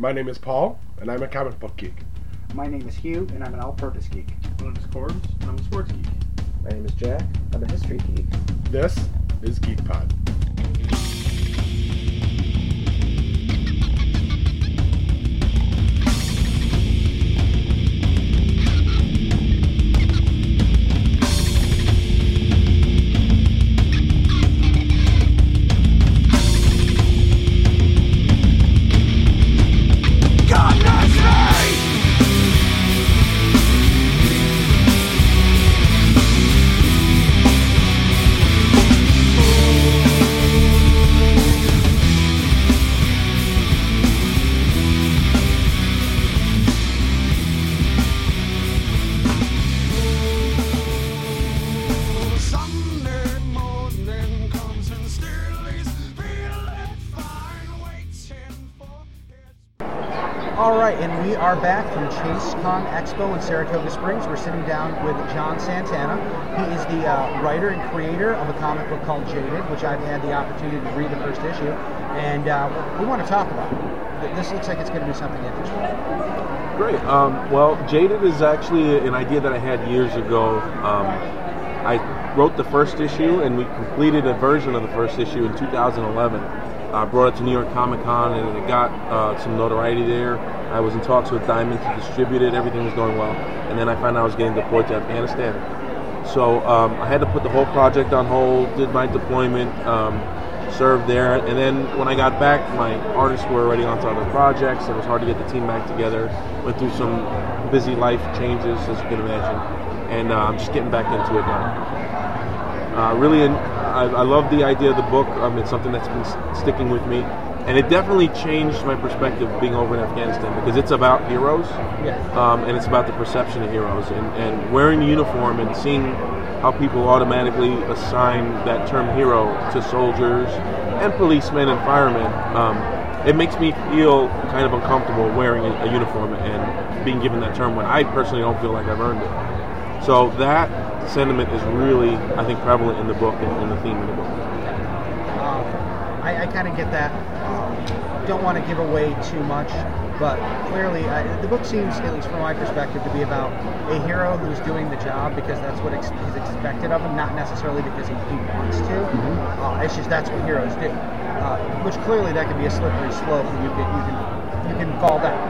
My name is Paul, and I'm a comic book geek. My name is Hugh, and I'm an all-purpose geek. My name is Corbs, and I'm a sports geek. My name is Jack. I'm a history geek. This is Geek Pod. All right, and we are back from ChaseCon Expo in Saratoga Springs. We're sitting down with John Santana. He is the uh, writer and creator of a comic book called Jaded, which I've had the opportunity to read the first issue, and uh, we want to talk about it. This looks like it's going to be something interesting. Great. Um, well, Jaded is actually an idea that I had years ago. Um, I wrote the first issue, and we completed a version of the first issue in 2011. I brought it to New York Comic Con, and it got uh, some notoriety there. I was in talks with Diamond to distribute it. Everything was going well, and then I found out I was getting deployed to Afghanistan. So um, I had to put the whole project on hold. Did my deployment. Um, served there. And then when I got back, my artists were already onto other projects. It was hard to get the team back together. Went through some busy life changes, as you can imagine. And uh, I'm just getting back into it now. Uh, really, I, I love the idea of the book. Um, it's something that's been s- sticking with me. And it definitely changed my perspective being over in Afghanistan because it's about heroes Yeah. um, and it's about the perception of heroes and, and wearing the uniform and seeing how people automatically assign that term hero to soldiers and policemen and firemen um, it makes me feel kind of uncomfortable wearing a, a uniform and being given that term when I personally don't feel like I've earned it so that sentiment is really I think prevalent in the book and in the theme of the book Um, I, I kind of get that. Um, don't want to give away too much, but clearly, I, the book seems, at least from my perspective, to be about a hero who's doing the job because that's what ex- is expected of him, not necessarily because he, he wants to. Uh, it's just that's what heroes do. Uh, which clearly that can be a slippery slope, and you can you can you can fall down.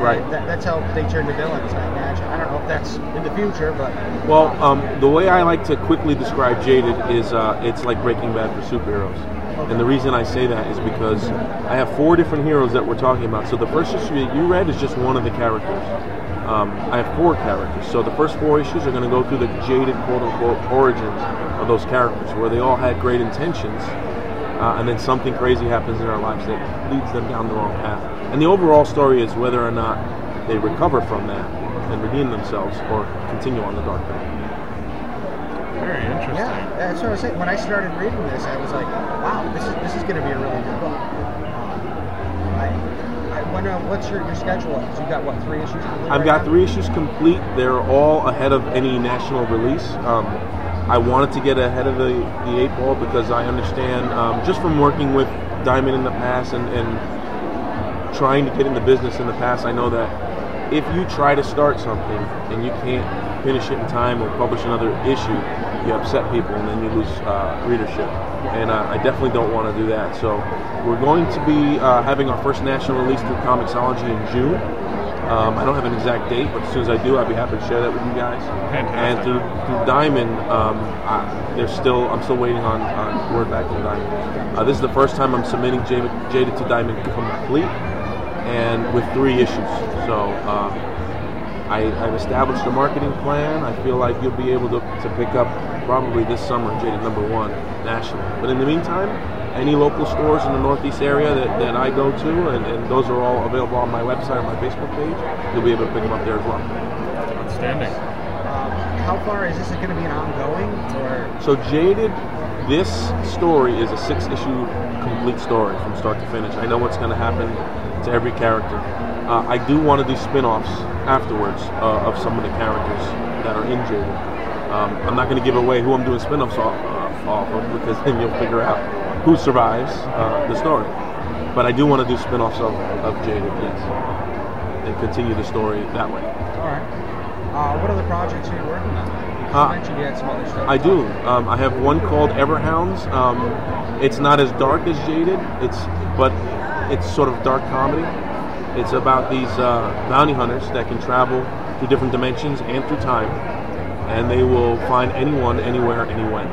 Right. That, that's how they turn to villains. I that's in the future, but Well, um, the way I like to quickly describe Jaded is uh, it's like Breaking Bad for superheroes. And the reason I say that is because I have four different heroes that we're talking about. So the first issue that you read is just one of the characters. Um, I have four characters. So the first four issues are going to go through the jaded, quote unquote, origins of those characters, where they all had great intentions, uh, and then something crazy happens in their lives that leads them down the wrong path. And the overall story is whether or not they recover from that and redeem themselves or continue on the dark path. Very interesting. Yeah, that's what I was saying. When I started reading this, I was like, "Wow, this is this is going to be a really good book." Um, I, I wonder what's your, your schedule? Because you got what three issues? complete I've right got now? three issues complete. They're all ahead of any national release. Um, I wanted to get ahead of the, the eight ball because I understand, um, just from working with Diamond in the past and, and trying to get in the business in the past, I know that if you try to start something and you can't finish it in time or publish another issue, you upset people and then you lose uh, readership. And uh, I definitely don't want to do that. So we're going to be uh, having our first national release through Comixology in June. Um, I don't have an exact date, but as soon as I do, I'll be happy to share that with you guys. Fantastic. And through, through Diamond, um, I, there's still I'm still waiting on, on word back from Diamond. Uh, this is the first time I'm submitting Jaded to Diamond complete, and with three issues. So um, I, I've established a marketing plan. I feel like you'll be able to, to pick up probably this summer Jaded number one nationally. But in the meantime, any local stores in the Northeast area that, that I go to, and, and those are all available on my website or my Facebook page, you'll be able to pick them up there as well. Outstanding. Um, how far is this going to be an ongoing or? So Jaded, this story is a six-issue complete story from start to finish. I know what's going to happen to every character. Uh, I do want to do spin-offs afterwards uh, of some of the characters that are in Jaded. Um, I'm not going to give away who I'm doing spin-offs off, uh, off of because then you'll figure out who survives uh, the story. but I do want to do spin-offs of, of Jaded, yes, and continue the story that way. All right. Uh, what other projects are you working on? You Uh, mentioned you had some other stuff. I do. Um, I have one called Everhounds. Um, it's not as dark as Jaded. It's but it's sort of dark comedy. It's about these uh, bounty hunters that can travel through different dimensions and through time, and they will find anyone, anywhere, anywhen.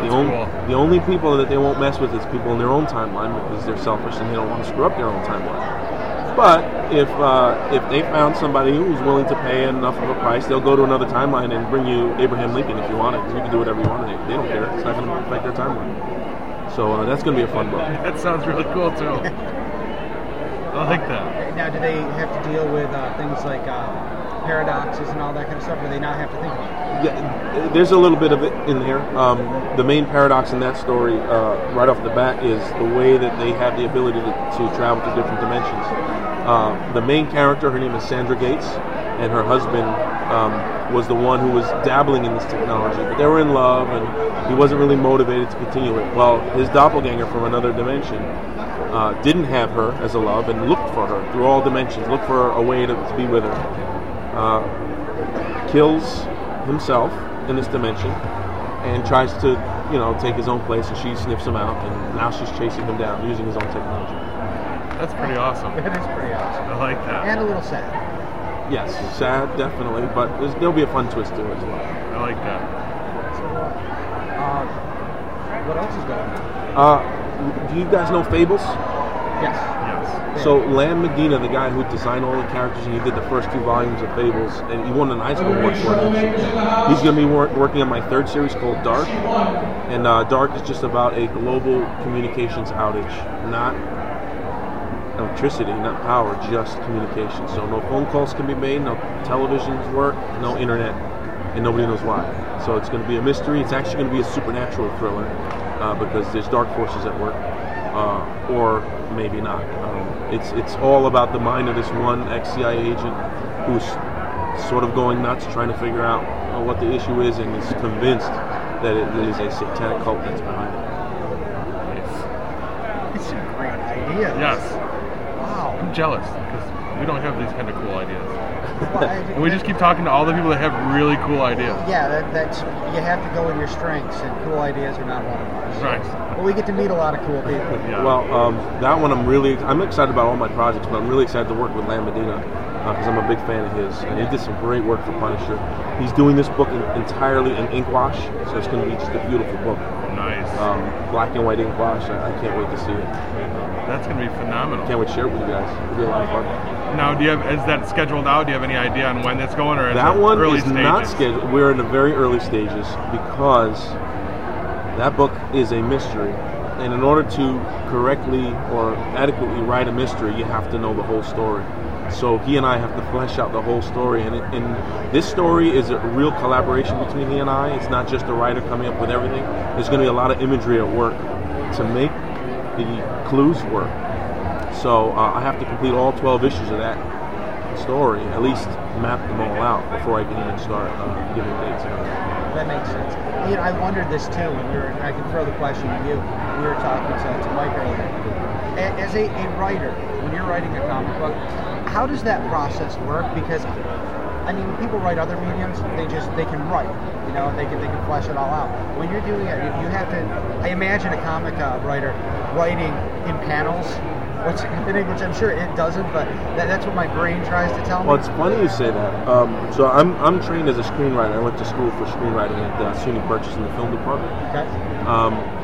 The only cool. the only people that they won't mess with is people in their own timeline because they're selfish and they don't want to screw up their own timeline. But if uh, if they found somebody who's willing to pay enough of a price, they'll go to another timeline and bring you Abraham Lincoln if you want it. You can do whatever you want. They, they don't care. It's not going to affect their timeline. So uh, that's going to be a fun book. That sounds really cool too. I like that. Now, do they have to deal with uh, things like uh, paradoxes and all that kind of stuff, or do they not have to think about it? Yeah, there's a little bit of it in there. Um, the main paradox in that story, uh, right off the bat, is the way that they have the ability to, to travel to different dimensions. Uh, the main character, her name is Sandra Gates, and her husband um, was the one who was dabbling in this technology, but they were in love, and he wasn't really motivated to continue it. Well, his doppelganger from another dimension uh, didn't have her as a love and looked for her through all dimensions, looked for a way to, to be with her. Uh, kills himself in this dimension and tries to, you know, take his own place, and she sniffs him out, and now she's chasing him down using his own technology. That's pretty awesome. That is pretty awesome. I like that. And a little sad. Yes, sad, definitely, but there's, there'll be a fun twist to it as well. I like that. So, uh, what else is going on? Uh, do you guys know Fables? Yes. Yes. So Lan Medina, the guy who designed all the characters, and he did the first two volumes of Fables, and he won an Eisner Award for it. He's going to be wor- working on my third series called Dark, and uh, Dark is just about a global communications outage, not electricity, not power, just communication. So no phone calls can be made, no televisions work, no internet, and nobody knows why. So it's going to be a mystery. It's actually going to be a supernatural thriller uh, because there's dark forces at work, uh, or maybe not. Um, it's it's all about the mind of this one ex-CIA agent who's sort of going nuts, trying to figure out uh, what the issue is, and is convinced that it, it is a satanic cult that's behind it. Nice. It's a great idea. Yes. Wow. I'm jealous because we don't have these kind of cool ideas. Well, I- And we just keep talking to all the people that have really cool ideas. Yeah, that, that's you have to go with your strengths, and cool ideas are not one of ours. Right. But we get to meet a lot of cool people. Yeah. Well, um, that one I'm really I'm excited about all my projects, but I'm really excited to work with Lan Medina because I'm a big fan of his, and he did some great work for Punisher. He's doing this book in, entirely in ink wash, so it's going to be just a beautiful book, nice. um, black and white ink wash. I, I can't wait to see it. That's gonna be phenomenal. Can't wait to share it with you guys. It'll be a lot of fun. Now, do you have is that scheduled out? Do you have any idea on when that's going, or is That one is stages? not scheduled. We're in the very early stages because that book is a mystery. And in order to correctly or adequately write a mystery, you have to know the whole story. So he and I have to flesh out the whole story. And, it, and this story is a real collaboration between he and I. It's not just the writer coming up with everything. There's going to be a lot of imagery at work to make the clues work. So uh, I have to complete all 12 issues of that story, at least map them all out before I can even start uh, giving dates. That makes sense. You know, I wondered this too when we were. I can throw the question to you. We were talking to, to Mike earlier. As a, a writer, when you're writing a comic book, how does that process work? Because I mean, people write other mediums, they just they can write. You know, they can they can flesh it all out. When you're doing it, you you have to. I imagine a comic uh, writer writing in panels. What's happening, which I'm sure it doesn't, but that, that's what my brain tries to tell me. Well, it's funny you say that. Um, so I'm, I'm trained as a screenwriter. I went to school for screenwriting at uh, SUNY Purchase in the film department. okay. Um,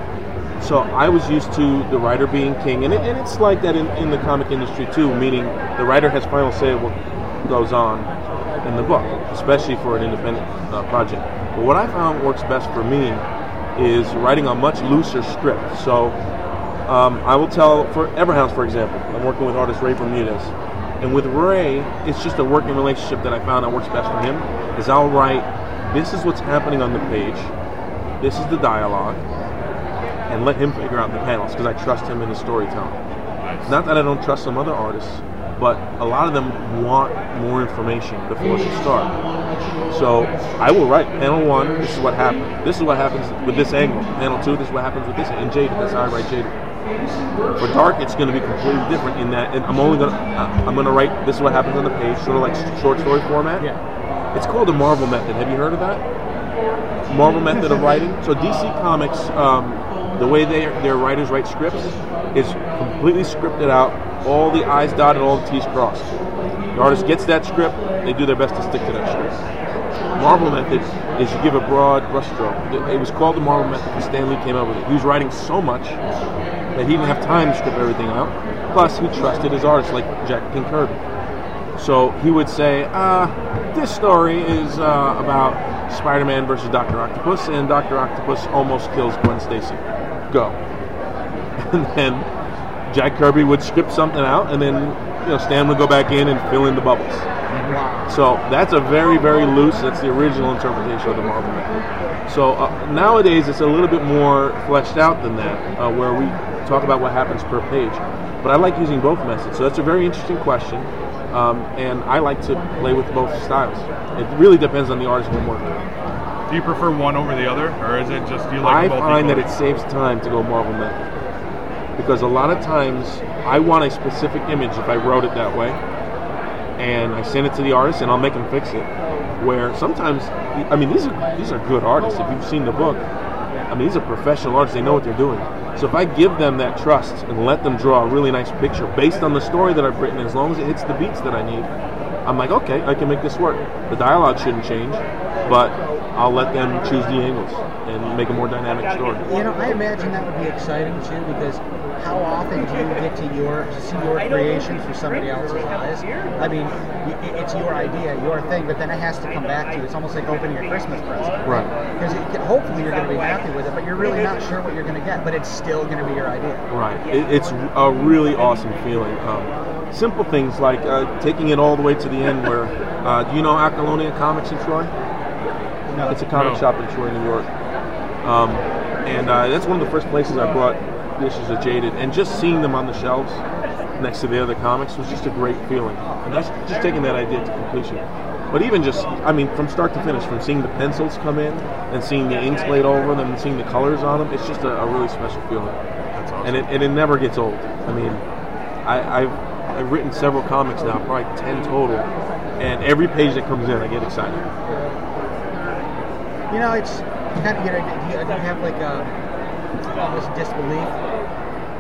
so I was used to the writer being king, and, it, and it's like that in, in the comic industry too, meaning the writer has final say what goes on in the book, especially for an independent uh, project. But what I found works best for me is writing a much looser script. So um, I will tell for Everhounds, for example, I'm working with artist Ray Bermudez, and with Ray, it's just a working relationship that I found that works best for him. Is I'll write, this is what's happening on the page, this is the dialogue, and let him figure out the panels because I trust him in his storytelling. Nice. Not that I don't trust some other artists, but a lot of them want more information before they start. So I will write panel one, this is what happened. This is what happens with this angle. Panel two, this is what happens with this. And Jaded, that's how I write Jaded. For Dark, it's going to be completely different in that and I'm only going to I'm going to write this is what happens on the page, sort of like short story format. Yeah. It's called the Marvel method. Have you heard of that? Marvel method of writing. So DC Comics, um, the way they their writers write scripts is completely scripted out. All the I's dotted, all the T's crossed. The artist gets that script. They do their best to stick to that script. Marvel method is you give a broad brushstroke. It- was called the Marvel method because Stan Lee came up with it. He was writing so much that he didn't have time to strip everything out. Plus, he trusted his artists like Jack King Kirby. So he would say, uh, this story is uh, about Spider-Man versus Doctor Octopus, and Doctor Octopus almost kills Gwen Stacy. Go. And then Jack Kirby would script something out, and then you know Stan would go back in and fill in the bubbles. Wow. So that's a very, very loose. That's the original interpretation of the Marvel method. So uh, nowadays it's a little bit more fleshed out than that, uh, where we talk about what happens per page. But I like using both methods. So that's a very interesting question, um, and I like to play with both styles. It really depends on the artist I'm working with. Do you prefer one over the other, or is it just you like I both I find that it saves time to go Marvel method because a lot of times I want a specific image if I wrote it that way, and I send it to the artist and I'll make him fix it. Where sometimes, I mean, these are these are good artists. If you've seen the book, I mean, these are professional artists. They know what they're doing. So if I give them that trust and let them draw a really nice picture based on the story that I've written, as long as it hits the beats that I need, I'm like, okay, I can make this work. The dialogue shouldn't change, but I'll let them choose the angles and make a more dynamic story. You know, I imagine that would be exciting too because how often do you get to your to see your creation through somebody else's eyes? I mean, it's your idea, your thing, but then it has to come back to you. It's almost like opening a Christmas present. Right. Because hopefully you're going to be happy with it, but you're really not sure what you're going to get. But it's still going to be your idea. Right. It, it's a really awesome feeling. Um, simple things like uh, taking it all the way to the end where, uh, do you know Aquilonia Comics in Troy? No. It's a comic No. shop in Troy, New York. Um, and uh, that's one of the first places I brought issues of Jaded. And just seeing them on the shelves next to the other comics was just a great feeling. And that's just taking that idea to completion. But even just, I mean, from start to finish, from seeing the pencils come in and seeing the inks laid over them and seeing the colors on them, it's just a, a really special feeling. That's awesome. And it, and it never gets old. I mean, I, I've, I've written several comics now, probably 10 total. And every page that comes in, I get excited. You know, it's kind of you know, do you, have like a almost disbelief?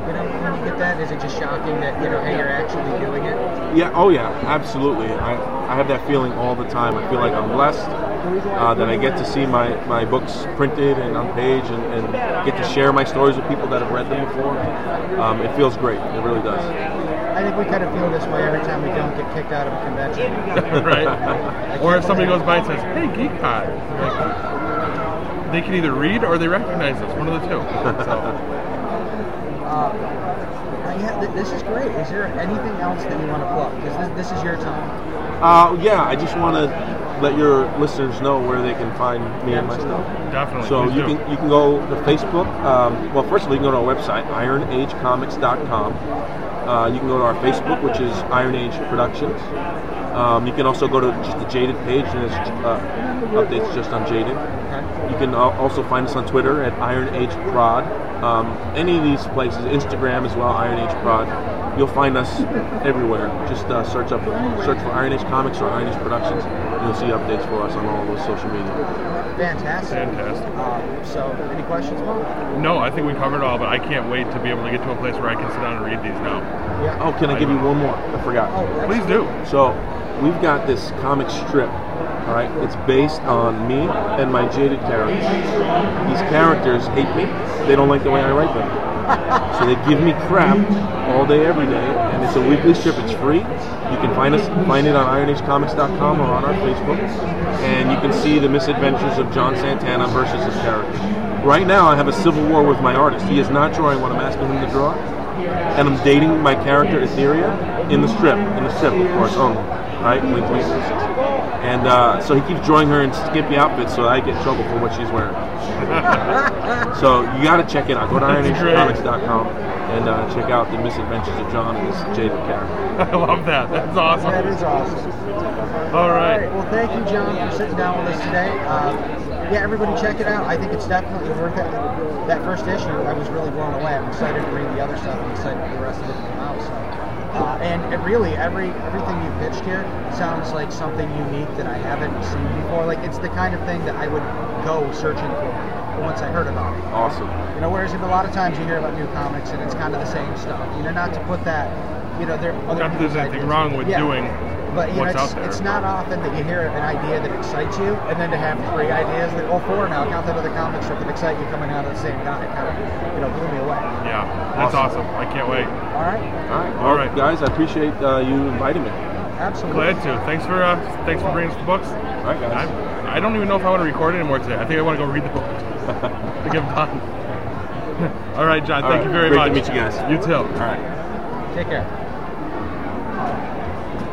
You know, when you get that, is it just shocking that you know, hey, you're actually doing it? Yeah, oh yeah, absolutely. I, I have that feeling all the time. I feel like I'm blessed uh, that I get to see my, my books printed and on page and, and get to share my stories with people that have read them before. Um, it feels great. It really does. I think we kind of feel this way every time we don't get kicked out of a convention. right? or if somebody goes by and says, "Hey, Geek Pod," like, they can either read or they recognize us. One of the two. So, Uh, yeah, th- this is great. Is there anything else that you want to plug? Because this, this is your time. Uh, yeah, I just want to let your listeners know where they can find me and my stuff. definitely. So you do. can you can go to Facebook. Um, well, first of all, you can go to our website, IronAgeComics.com. Uh, you can go to our Facebook, which is Iron Age Productions. Um, you can also go to just the Jaded page, and it's uh, updates just on Jaded. Okay. You can also find us on Twitter at Iron Age Prod. Um, any of these places, Instagram as well, Iron Age Prod. You'll find us everywhere. Just uh, search up, search for Iron Age Comics or Iron Age Productions. and You'll see updates for us on all those social media. Fantastic. Fantastic. Uh, so, any questions, Mo? No, I think we covered it all, but I can't wait to be able to get to a place where I can sit down and read these now. Yeah. Oh, can I give you one more? I forgot. Oh, Please do. So we've got this comic strip. All right, it's based on me and my jaded characters. These characters hate me. They don't like the way I write them. So they give me crap all day, every day, and it's a weekly strip. It's free. You can find us, find it on IronAgeComics.com or on our Facebook, and you can see the misadventures of John Santana versus his character. Right now, I have a civil war with my artist. He is not drawing what I'm asking him to draw, and I'm dating my character Etheria in the strip, in the strip, of course, only, right? Wink, wink. And uh, so he keeps drawing her in skimpy outfits, so I get in trouble for what she's wearing. so you got to check it out. Go to That's great. IronAgeComics.com and uh, check out the misadventures of John and his jaded character. I love that. That's awesome. That is awesome. All All right. right. Well, thank you, John, for sitting down with us today. Uh, yeah, everybody check it out. I think it's definitely worth it. That first issue, I was really blown away. I'm excited to read the other stuff. I'm excited for the rest of it to come out. So. Uh, and it really, every everything you pitched here sounds like something unique that I haven't seen before. Like it's the kind of thing that I would go searching for once I heard about it. Awesome. You know, whereas if a lot of times you hear about new comics and it's kind of the same stuff. You know, not to put that, you know, there. Other Not that there's people's anything wrong with Yeah. doing but you know, it's, out there. it's not often that you hear an idea that excites you, and then to have three ideas that, well, four now, count that other comic strip that excite you coming out of the same guy, kind of, you know, blew me away. Yeah, that's Awesome. awesome. I can't wait. All right, All right. All Well, right. guys, I appreciate uh, you inviting me. absolutely. Glad to. Thanks for uh, thanks for bringing us the books. All right, guys. I, I don't even know if I want to record anymore today. I think I want to go read the book. I think I'm done. All right, John. All thank right. you very Great to much. meet you guys. You too. All right. Take care.